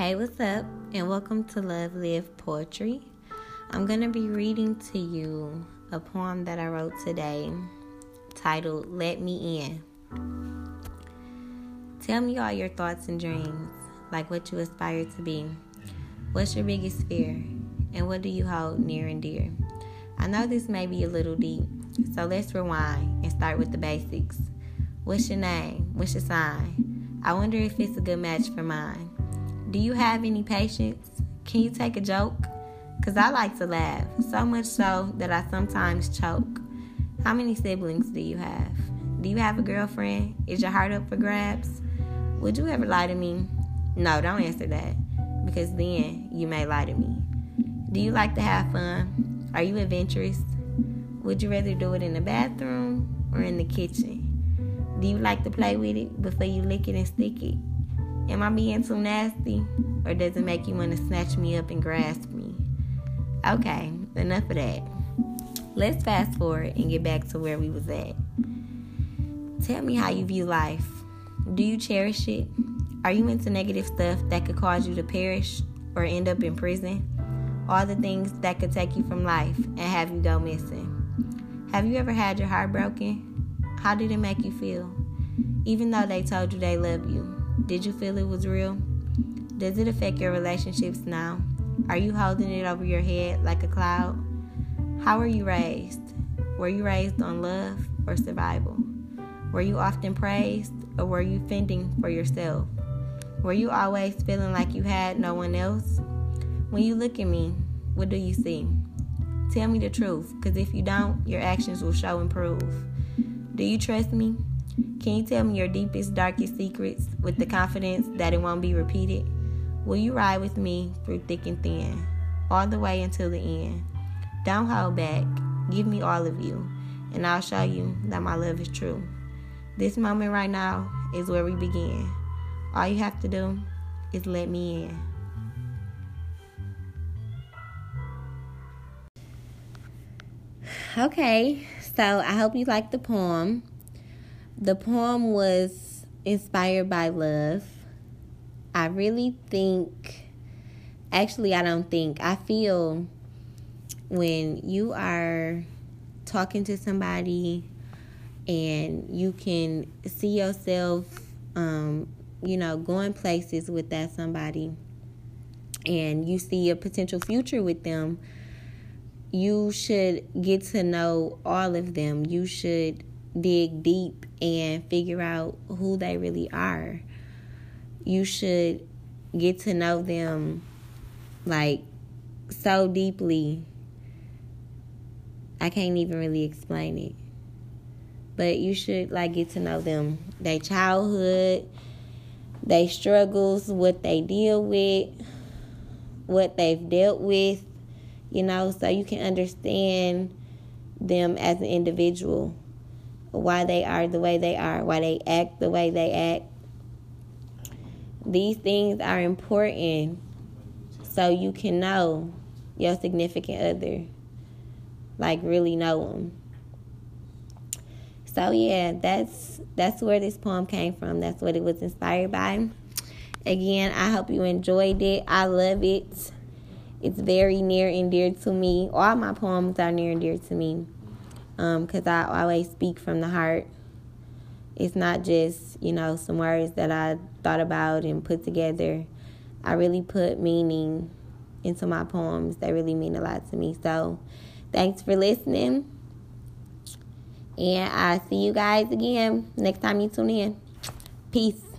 Hey, what's up? And welcome to Love Live Poetry. I'm going to be reading to you a poem that I wrote today titled Let Me In. Tell me all your thoughts and dreams, like what you aspire to be. What's your biggest fear? And what do you hold near and dear? I know this may be a little deep, so let's rewind and start with the basics. What's your name? What's your sign? I wonder if it's a good match for mine. Do you have any patience? Can you take a joke? Because I like to laugh, so much so that I sometimes choke. How many siblings do you have? Do you have a girlfriend? Is your heart up for grabs? Would you ever lie to me? No, don't answer that, because then you may lie to me. Do you like to have fun? Are you adventurous? Would you rather do it in the bathroom or in the kitchen? Do you like to play with it before you lick it and stick it? Am I being too nasty? Or does it make you want to snatch me up and grasp me? Okay, enough of that. Let's fast forward and get back to where we was at. Tell me how you view life. Do you cherish it? Are you into negative stuff that could cause you to perish or end up in prison? All the things that could take you from life and have you go missing. Have you ever had your heart broken? How did it make you feel? Even though they told you they love you, did you feel it was real? Does it affect your relationships now? Are you holding it over your head like a cloud? How were you raised? Were you raised on love or survival? Were you often praised or were you fending for yourself? Were you always feeling like you had no one else? When you look at me, what do you see? Tell me the truth, because if you don't, your actions will show and prove. Do you trust me? Can you tell me your deepest, darkest secrets with the confidence that it won't be repeated? Will you ride with me through thick and thin, all the way until the end? Don't hold back. Give me all of you, and I'll show you that my love is true. This moment right now is where we begin. All you have to do is let me in. Okay, so I hope you like the poem. The poem was inspired by love. I really think, actually, I don't think, I feel when you are talking to somebody and you can see yourself, um, you know, going places with that somebody and you see a potential future with them, you should get to know all of them. You should dig deep and figure out who they really are. You should get to know them like so deeply. I can't even really explain it. But you should like get to know them, their childhood, their struggles, what they deal with, what they've dealt with, you know, so you can understand them as an individual why they are the way they are, why they act the way they act. These things are important so you can know your significant other, like really know them. So yeah, that's that's where this poem came from. That's what it was inspired by. Again, I hope you enjoyed it. I love it. It's very near and dear to me. All my poems are near and dear to me because um, I always speak from the heart. It's not just, you know, some words that I thought about and put together. I really put meaning into my poems They really mean a lot to me. So, thanks for listening. And I see you guys again next time you tune in. Peace.